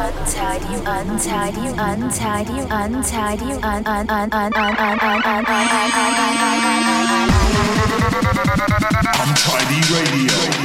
untidy, untidy, untidy, untidy, un un un un un un un un Untidy Radio.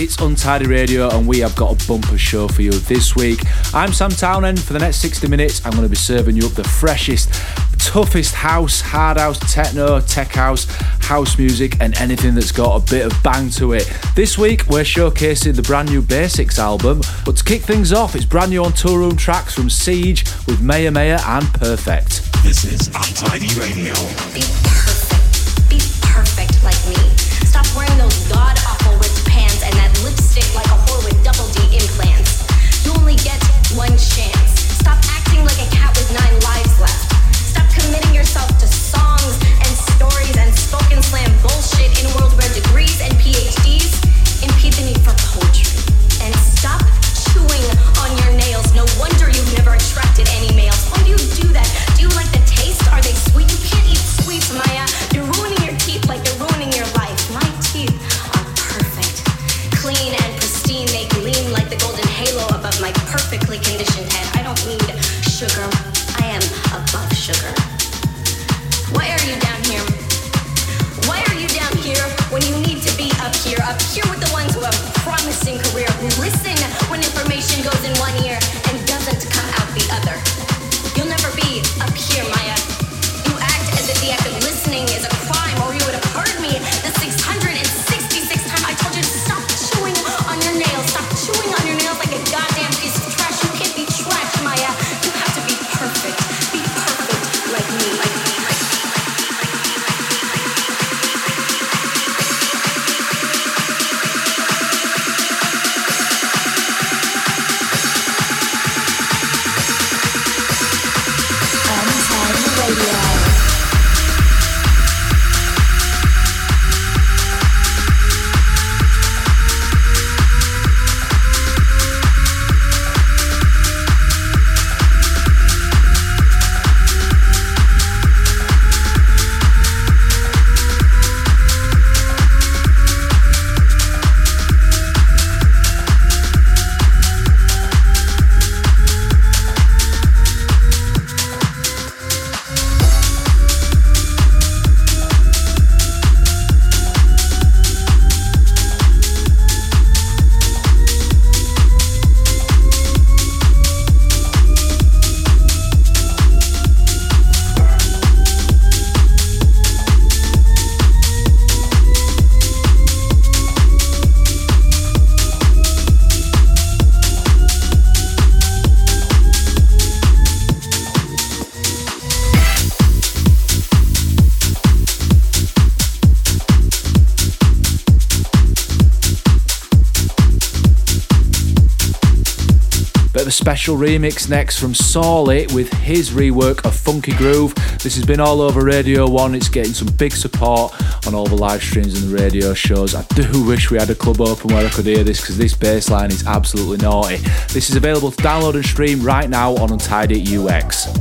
It's Untidy Radio, and we have got a bumper show for you this week. I'm Sam Townend. For the next 60 minutes, I'm going to be serving you up the freshest, toughest house, hard house, techno, tech house, house music, and anything that's got a bit of bang to it. This week, we're showcasing the brand new Basics album, but to kick things off, it's brand new on tour room tracks from Siege with Maya Maya and Perfect. This is Untidy Radio. Special remix next from Sawley with his rework of Funky Groove. This has been all over Radio 1. It's getting some big support on all the live streams and the radio shows. I do wish we had a club open where I could hear this because this bass line is absolutely naughty. This is available to download and stream right now on Untidy UX.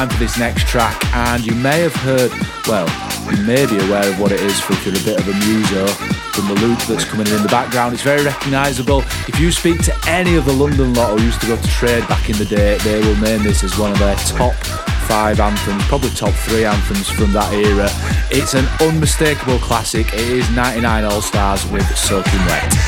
Time for this next track, and you may have heard, well, you may be aware of what it is for if you're a bit of a muso from the loop that's coming in, in the background. It's very recognisable. If you speak to any of the London lot who used to go to trade back in the day, they will name this as one of their top five anthems, probably top three anthems from that era. It's an unmistakable classic. It is 99 All Stars with Soaking Wet.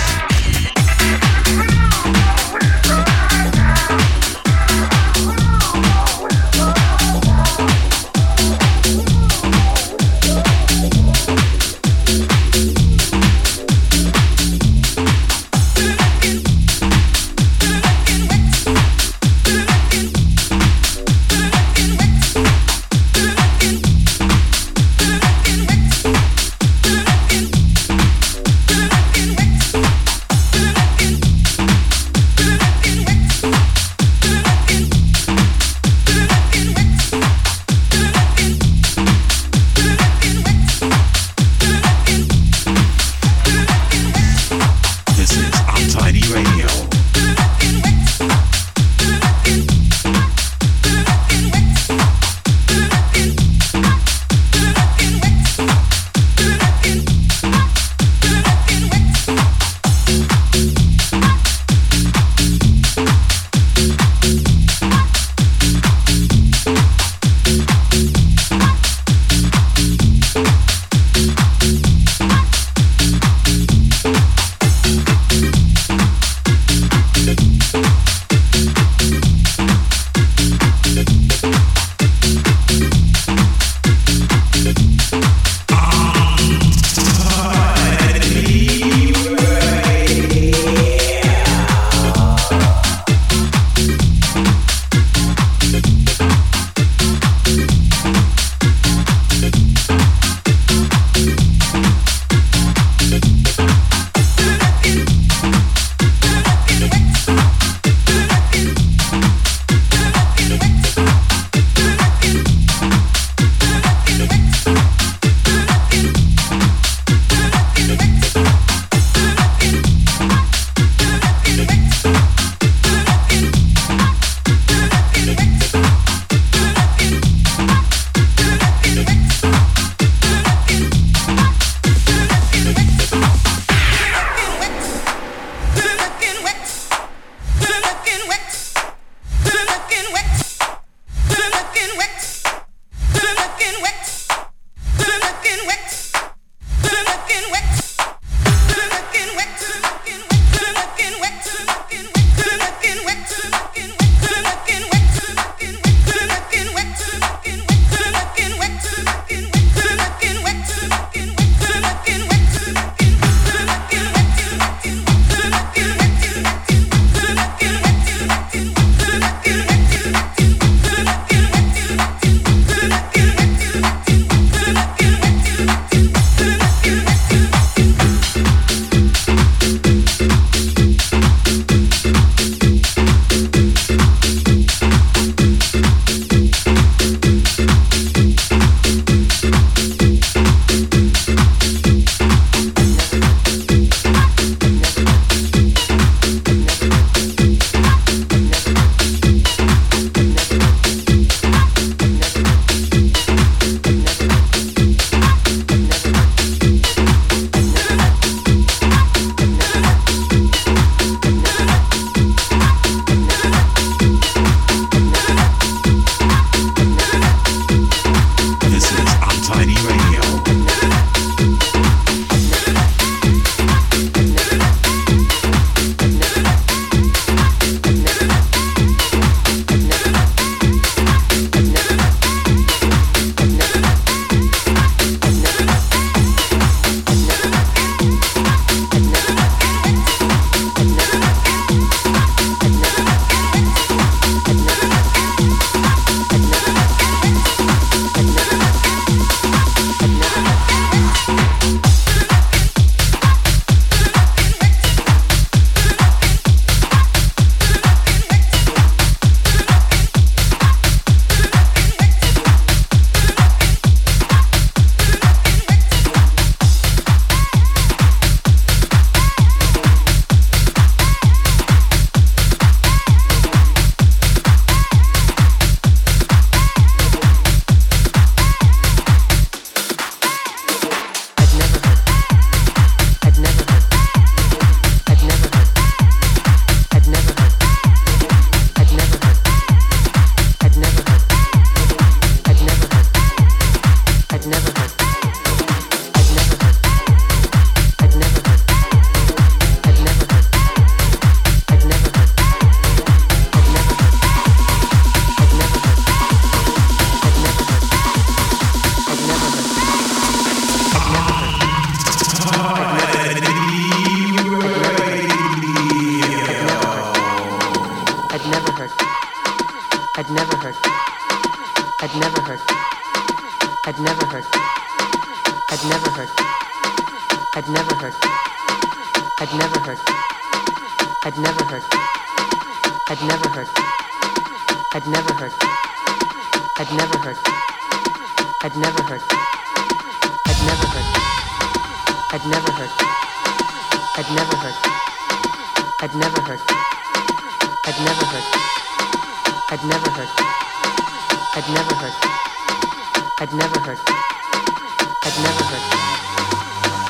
I'd never heard. I'd never heard.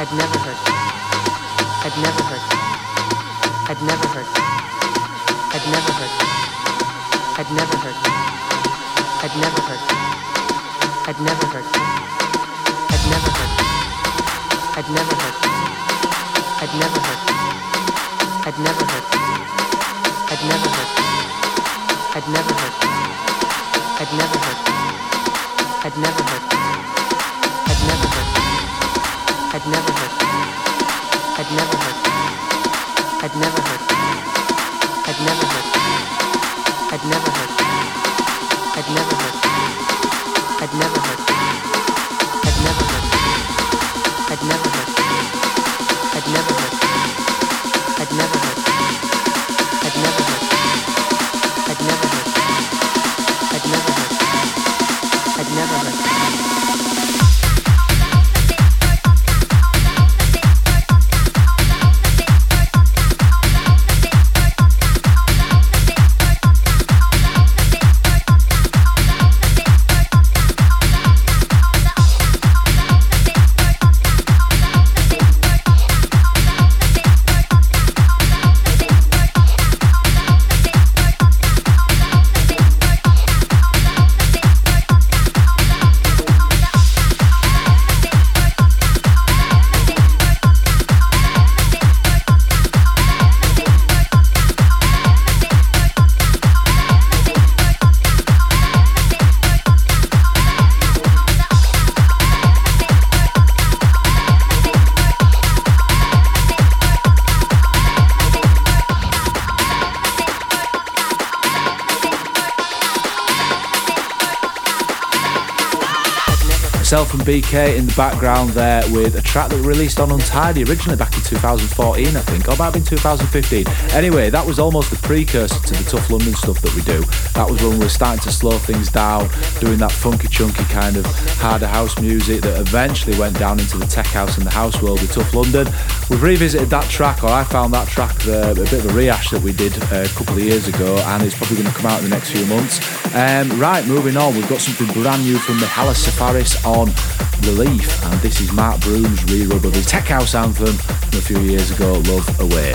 I'd never heard. I'd never heard. I'd never heard. I'd never heard. I'd never heard. I'd never heard. I'd never heard. I'd never heard. I'd never heard. I'd never heard. I'd never heard. I'd never heard. I'd never heard. I'd never heard. I'd never heard. I'd never heard. I'd never heard. I'd never heard. I'd never heard. I'd never heard. I'd never heard. I'd never heard. I'd never heard. Myself and BK in the background there with a track that released on Untidy originally back in 2014, I think, or might have been 2015. Anyway, that was almost the precursor to the Tough London stuff that we do. That was when we were starting to slow things down, doing that funky chunky kind of harder house music that eventually went down into the tech house and the house world with Tough London. We've revisited that track, or I found that track uh, a bit of a rehash that we did uh, a couple of years ago, and it's probably going to come out in the next few months. Um, right, moving on, we've got something brand new from the Mihalis Safaris on Relief, and this is Mark Broom's re-rub of his tech house anthem from a few years ago, Love Away.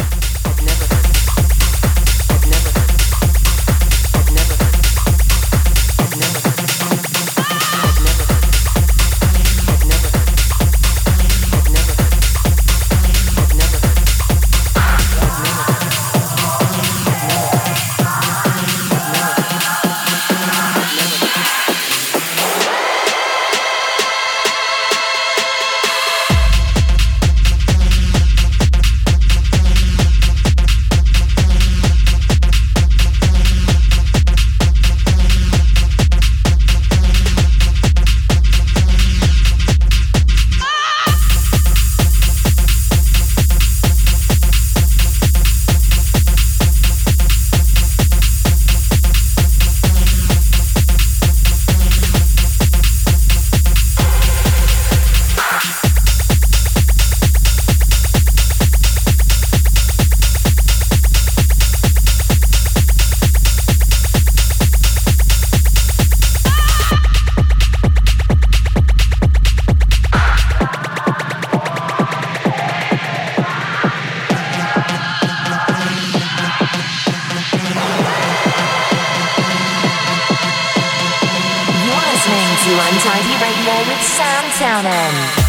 Sometimes Radio with Sam Townend.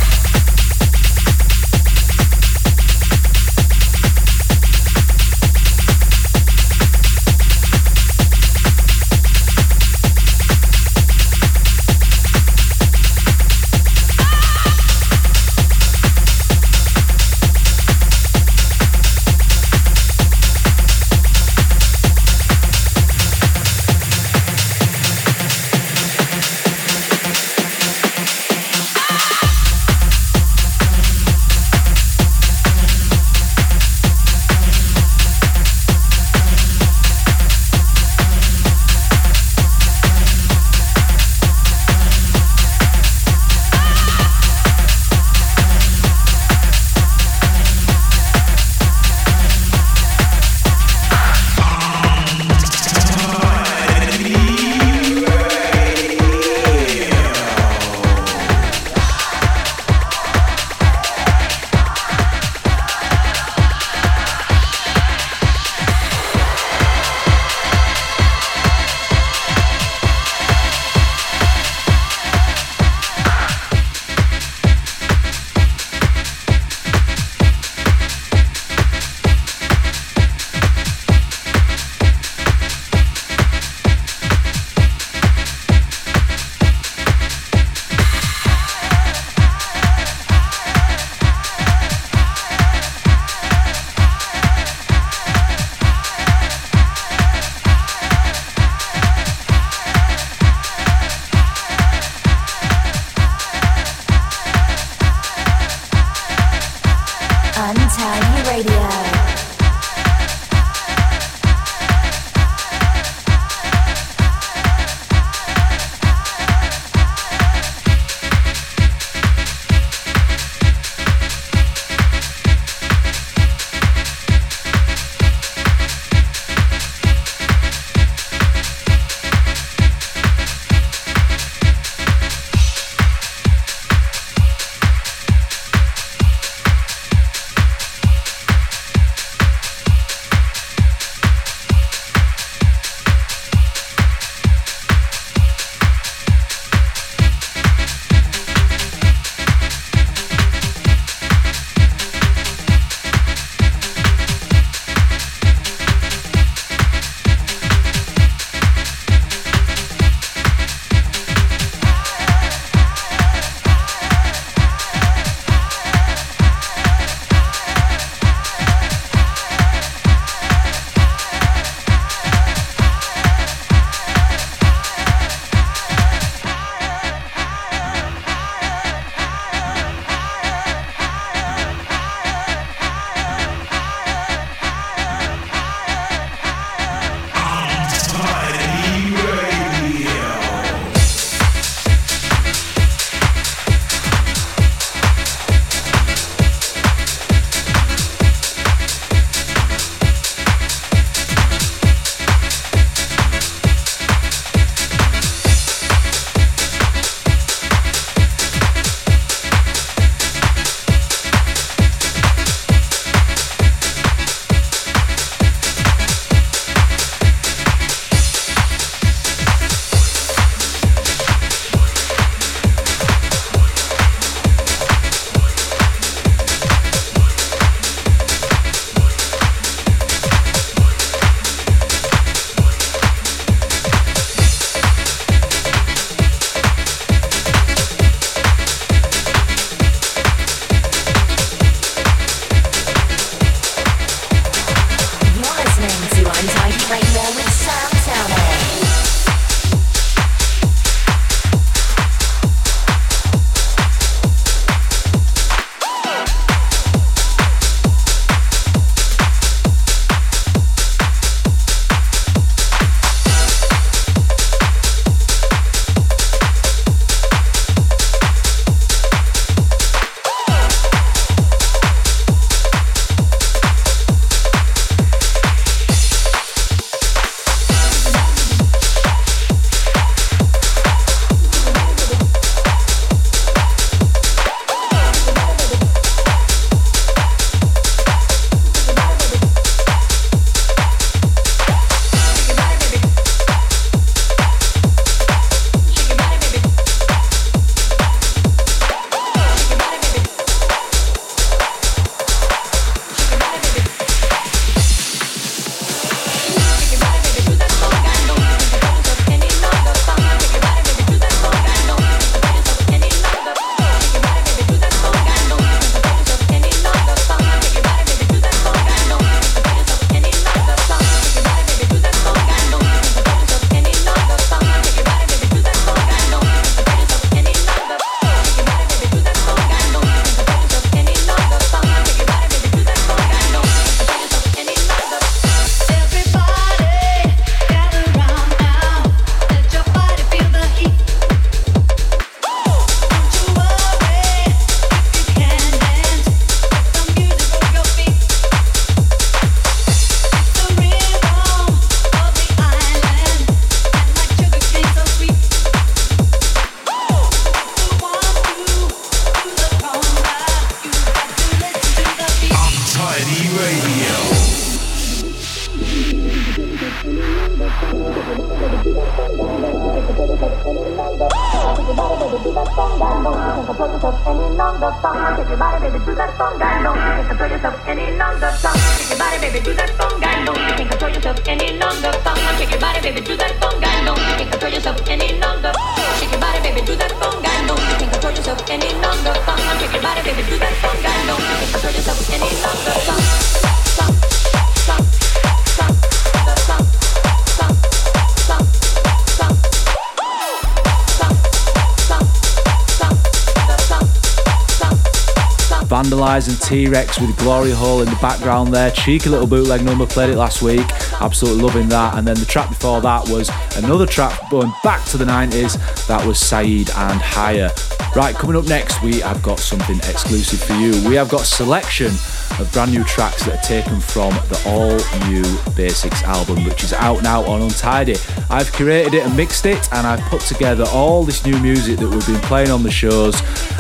Vandalize and T Rex with Glory Hole in the background there. Cheeky little bootleg number, played it last week. Absolutely loving that. And then the track before that was another track going back to the 90s. That was Saeed and Higher. Right, coming up next, we have got something exclusive for you. We have got selection of brand new tracks that are taken from the all new Basics album, which is out now on Untidy. I've curated it and mixed it, and I've put together all this new music that we've been playing on the shows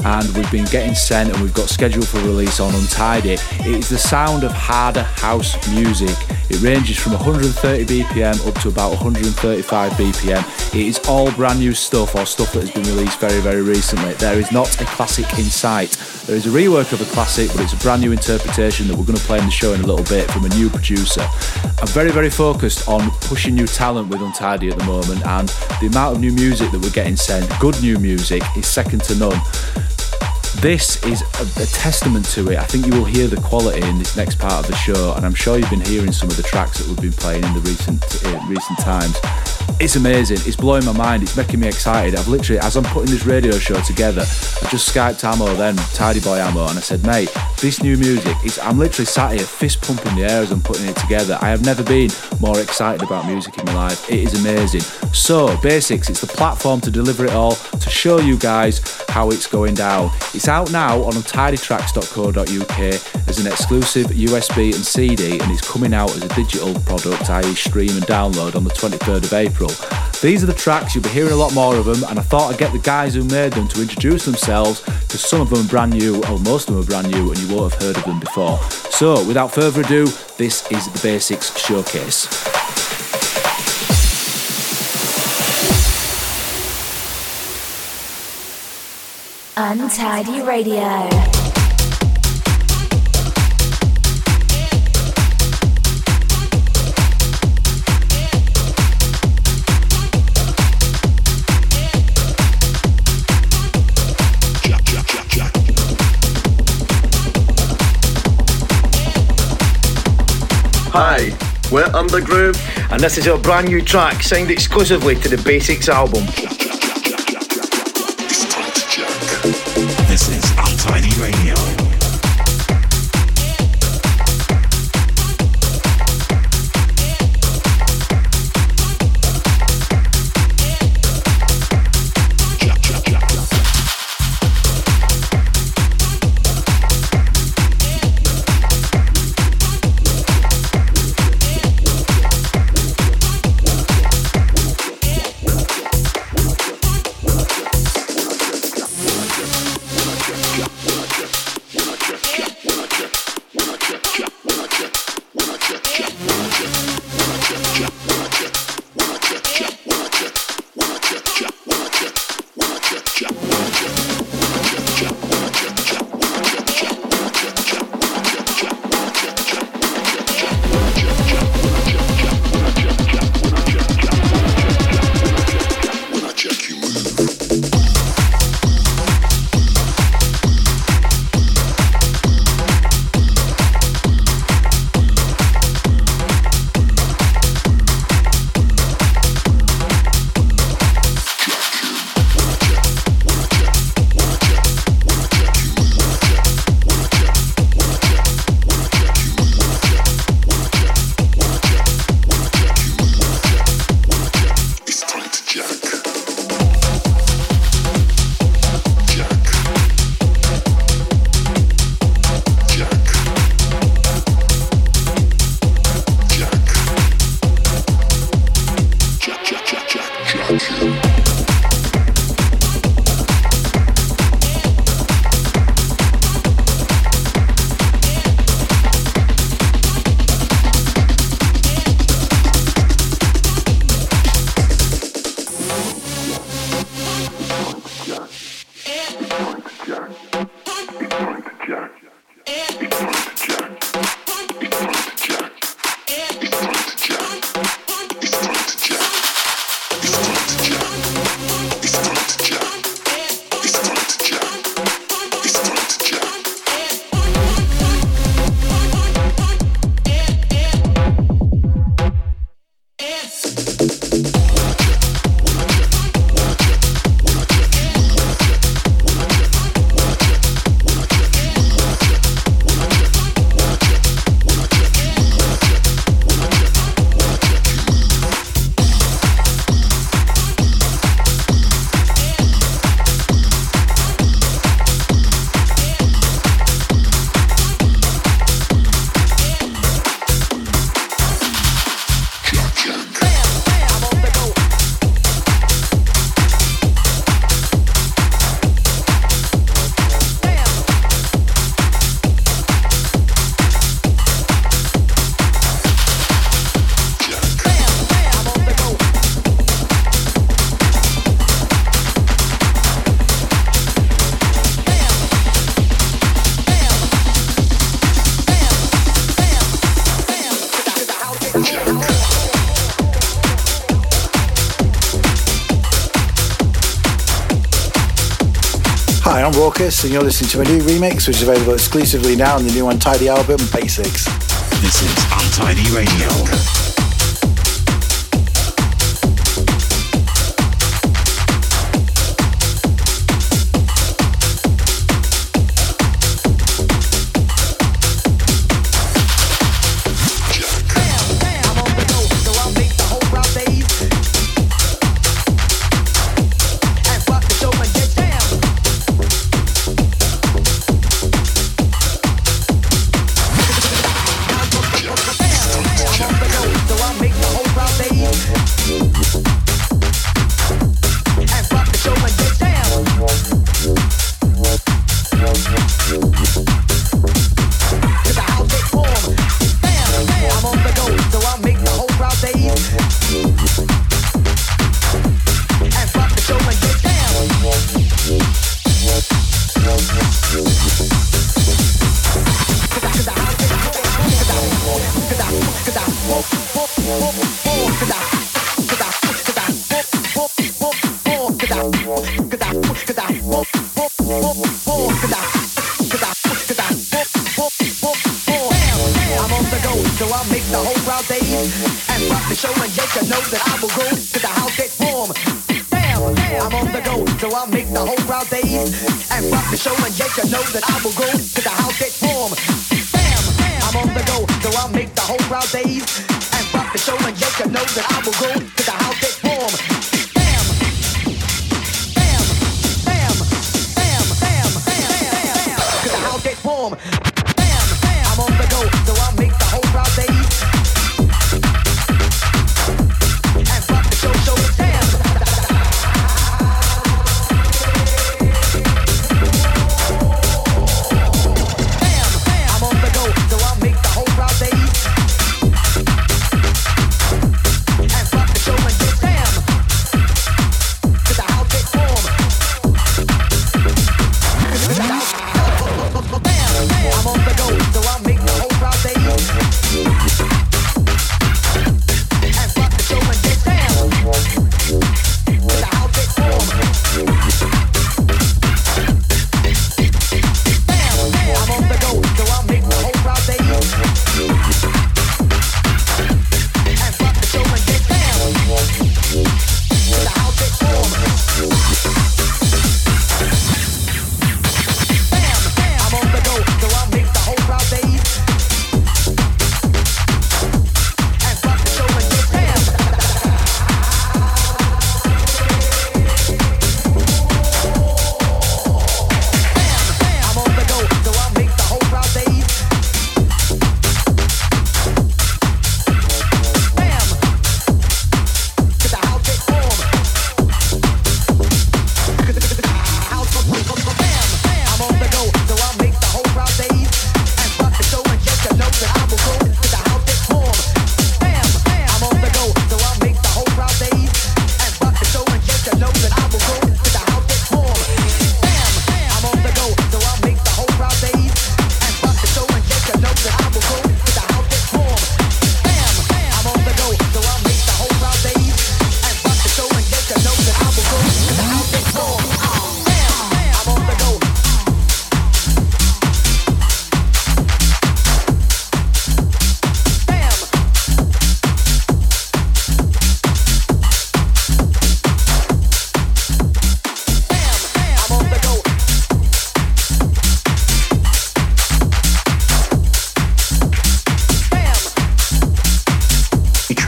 and we've been getting sent and we've got scheduled for release on Untidy. It is the sound of harder house music. It ranges from 130 BPM up to about 135 BPM. It is all brand new stuff or stuff that has been released very, very recently. There is not a classic in sight. There is a rework of a classic, but it's a brand new interpretation that we're going to play in the show in a little bit from a new producer. I'm very, very focused on pushing new talent with Untidy at the moment, and the amount of new music that we're getting sent, good new music, is second to none. This is a, a, testament to it. I think you will hear the quality in this next part of the show, and I'm sure you've been hearing some of the tracks that we've been playing in the recent uh, recent times. It's amazing. It's blowing my mind. It's making me excited. I've literally, as I'm putting this radio show together, I just skyped Ammo then, Tidy Boy Ammo, and I said, mate, this new music, I'm literally sat here fist pumping the air as I'm putting it together. I have never been more excited about music in my life. It is amazing. So, Basics, it's the platform to deliver it all, to show you guys how it's going down. It's out now on untidytracks.co.uk as an exclusive USB and CD, and it's coming out as a digital product, i.e., stream and download, on the 23rd of April. These are the tracks, you'll be hearing a lot more of them, and I thought I'd get the guys who made them to introduce themselves because some of them are brand new, or most of them are brand new, and you won't have heard of them before. So, without further ado, this is the Basics Showcase. Untidy Radio. Hi, we're Undergroove, and this is our brand new track signed exclusively to the Basics album. Hi, and you're listening to a new remix which is available exclusively now on the new Untidy album, Basics. This is Untidy Radio.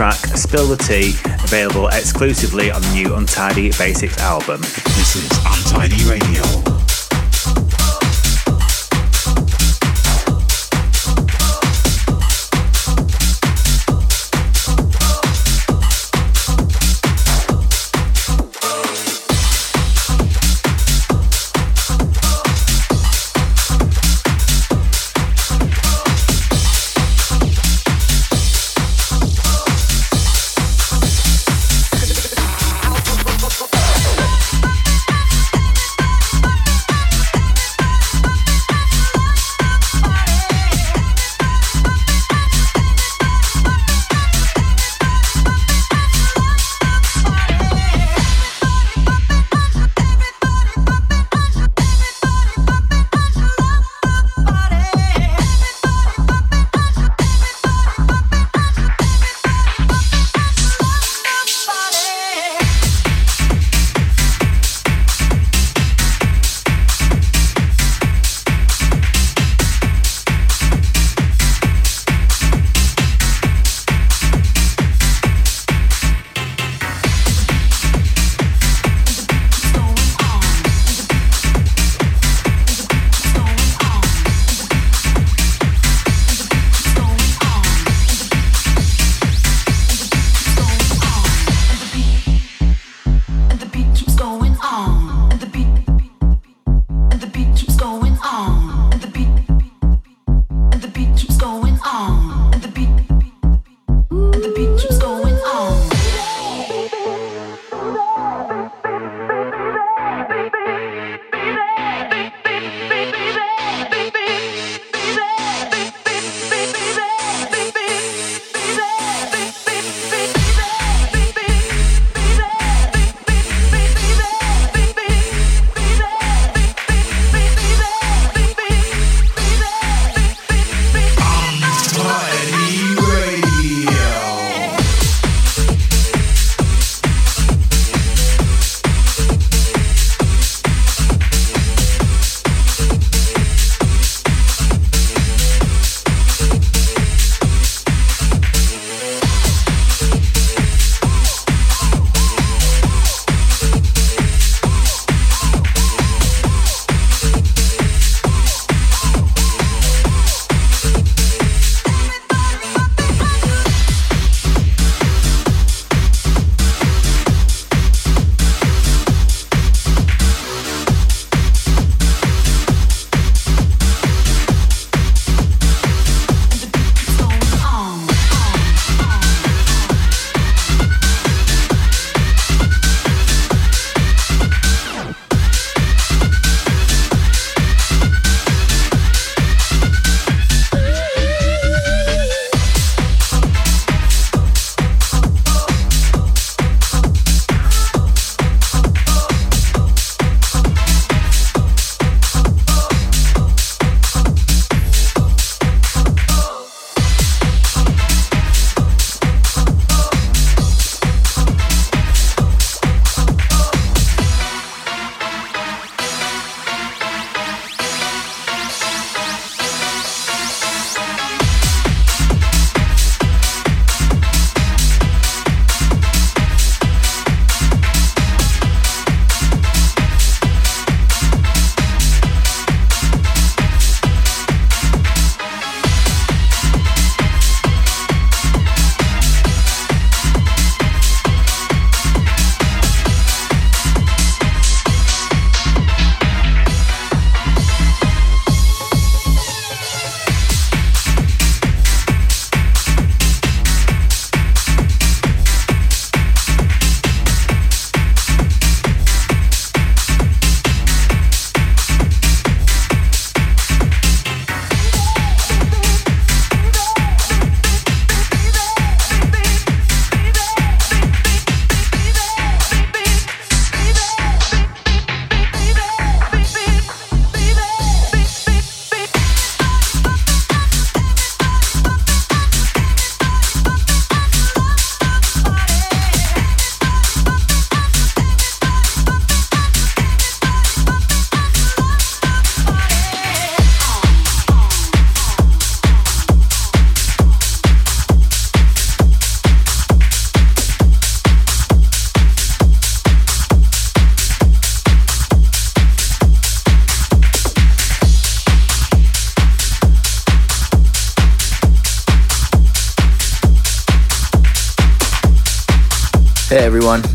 Spill the Tea, available exclusively on the new Untidy Basics album. This is Untidy Radio.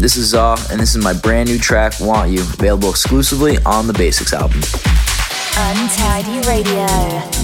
This is Zaw, and this is my brand new track, Want You, available exclusively on the Basics album. Untidy Radio.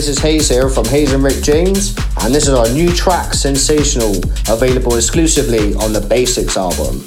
This is Hayes here from Hayes and Rick James, and this is our new track, Sensational, available exclusively on the Basics album.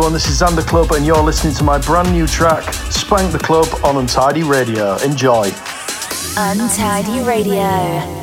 Everyone? This is Xander Club, and you're listening to my brand new track, Spank the Club, on Untidy Radio. Enjoy. Untidy Radio.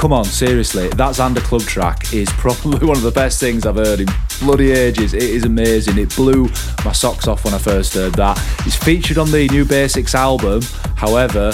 Come on, seriously, that Xander Club track is probably one of the best things I've heard in bloody ages. It is amazing. It blew my socks off when I first heard that. It's featured on the new Basics album. However,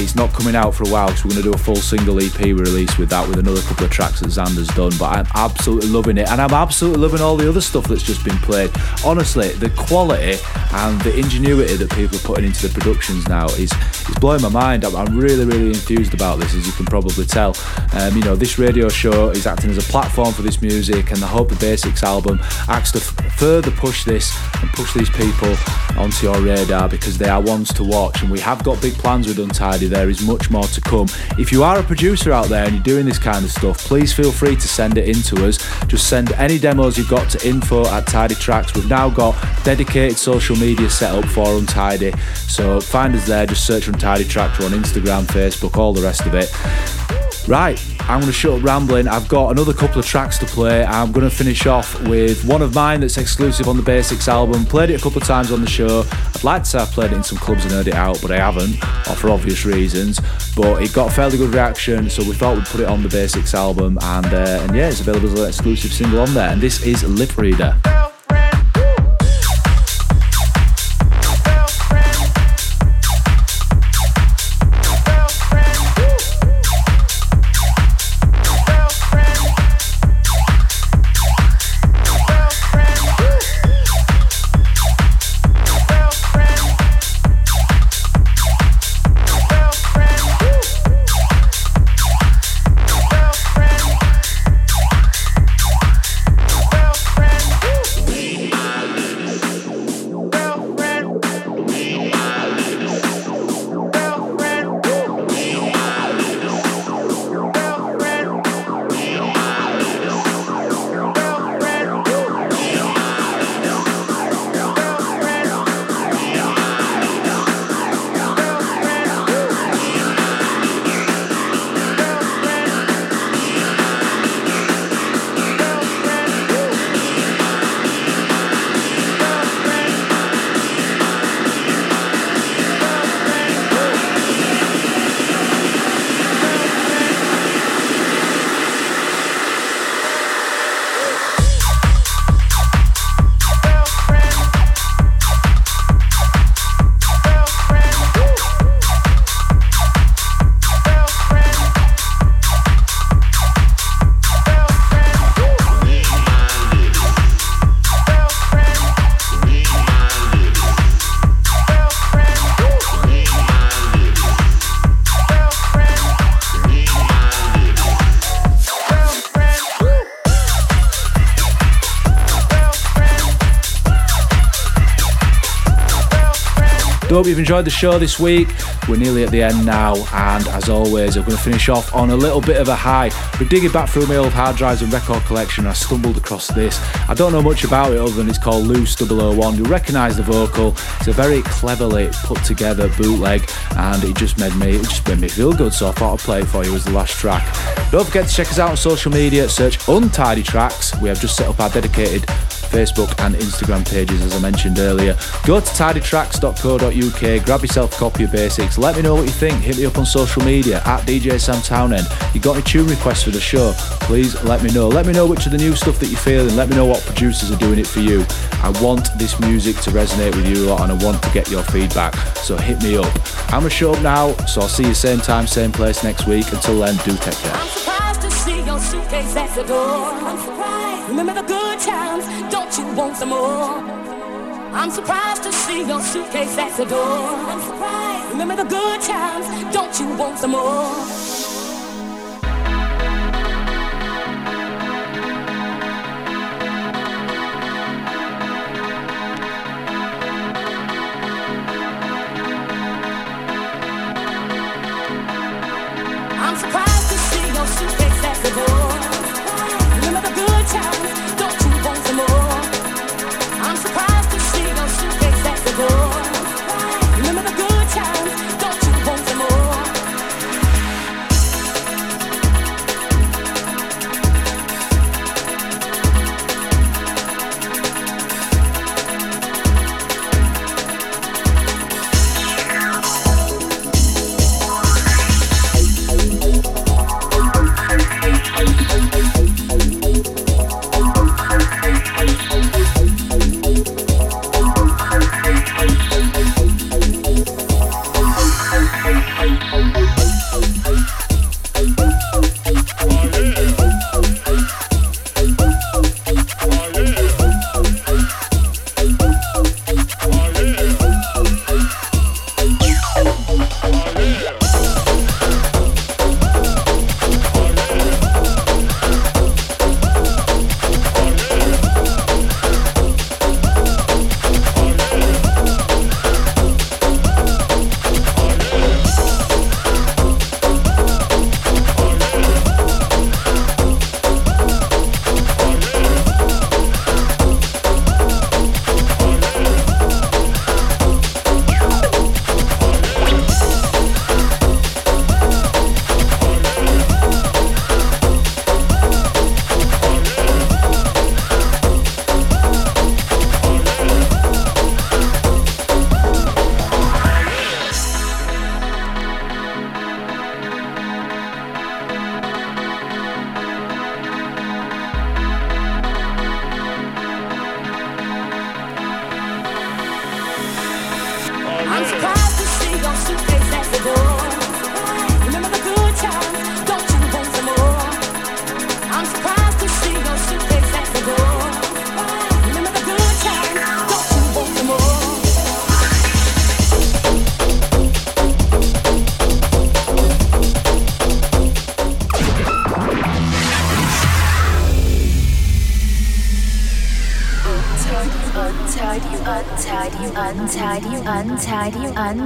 it's not coming out for a while so we're going to do a full single EP release with that with another couple of tracks that Xander's done. But I'm absolutely loving it, and I'm absolutely loving all the other stuff that's just been played. Honestly, the quality and the ingenuity that people are putting into the productions now is is blowing my mind. I'm, I'm really, really enthused about this, as you can probably tell. Um, you know, this radio show is acting as a platform for this music, and the hope the Basics album acts to f- further push this and push these people onto your radar because they are ones to watch. And we have got big plans with Untidy there is much more to come. If you are a producer out there and you're doing this kind of stuff, please feel free to send it in to us. Just send any demos you've got to info at Tidy Tracks. We've now got dedicated social media set up for Untidy. So find us there, just search Untidy Tracks on Instagram, Facebook, all the rest of it. Right, I'm going to shut up rambling. I've got another couple of tracks to play. I'm going to finish off with one of mine that's exclusive on the Basics album. Played it a couple of times on the show. I'd like to say I've played it in some clubs and heard it out, but I haven't, or for obvious reasons. But it got a fairly good reaction, so we thought we'd put it on the Basics album. And, uh, and yeah, it's available as an exclusive single on there. And this is Lip Reader. Hope you've enjoyed the show this week. We're nearly at the end now, and as always, I'm going to finish off on a little bit of a high. We're digging back through my old hard drives and record collection, I stumbled across this. I don't know much about it other than it's called Loose 001. You'll recognise the vocal. It's a very cleverly put together bootleg, and it just made me it just made me feel good. So I thought I'd play it for you as the last track. Don't forget to check us out on social media. Search Untidy Tracks. We have just set up our dedicated Facebook and Instagram pages, as I mentioned earlier. Go to tidytracks.co.uk, grab yourself a copy of Basics. Let me know what you think. Hit me up on social media at DJ Sam Townend. You got any tune requests for the show? Please let me know. Let me know which of the new stuff that you're feeling. Let me know what producers are doing it for you. I want this music to resonate with you a lot and I want to get your feedback. So hit me up. I'm gonna show up now, so I'll see you same time, same place next week. Until then, do take care. Your suitcase at the door. I'm surprised. Remember the good times, don't you want some more? I'm surprised to see your suitcase at the door. I'm surprised. Remember the good times, don't you want some more?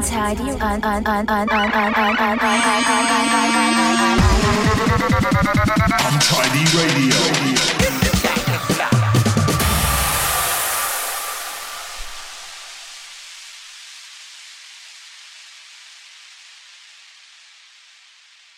tag you and and and and and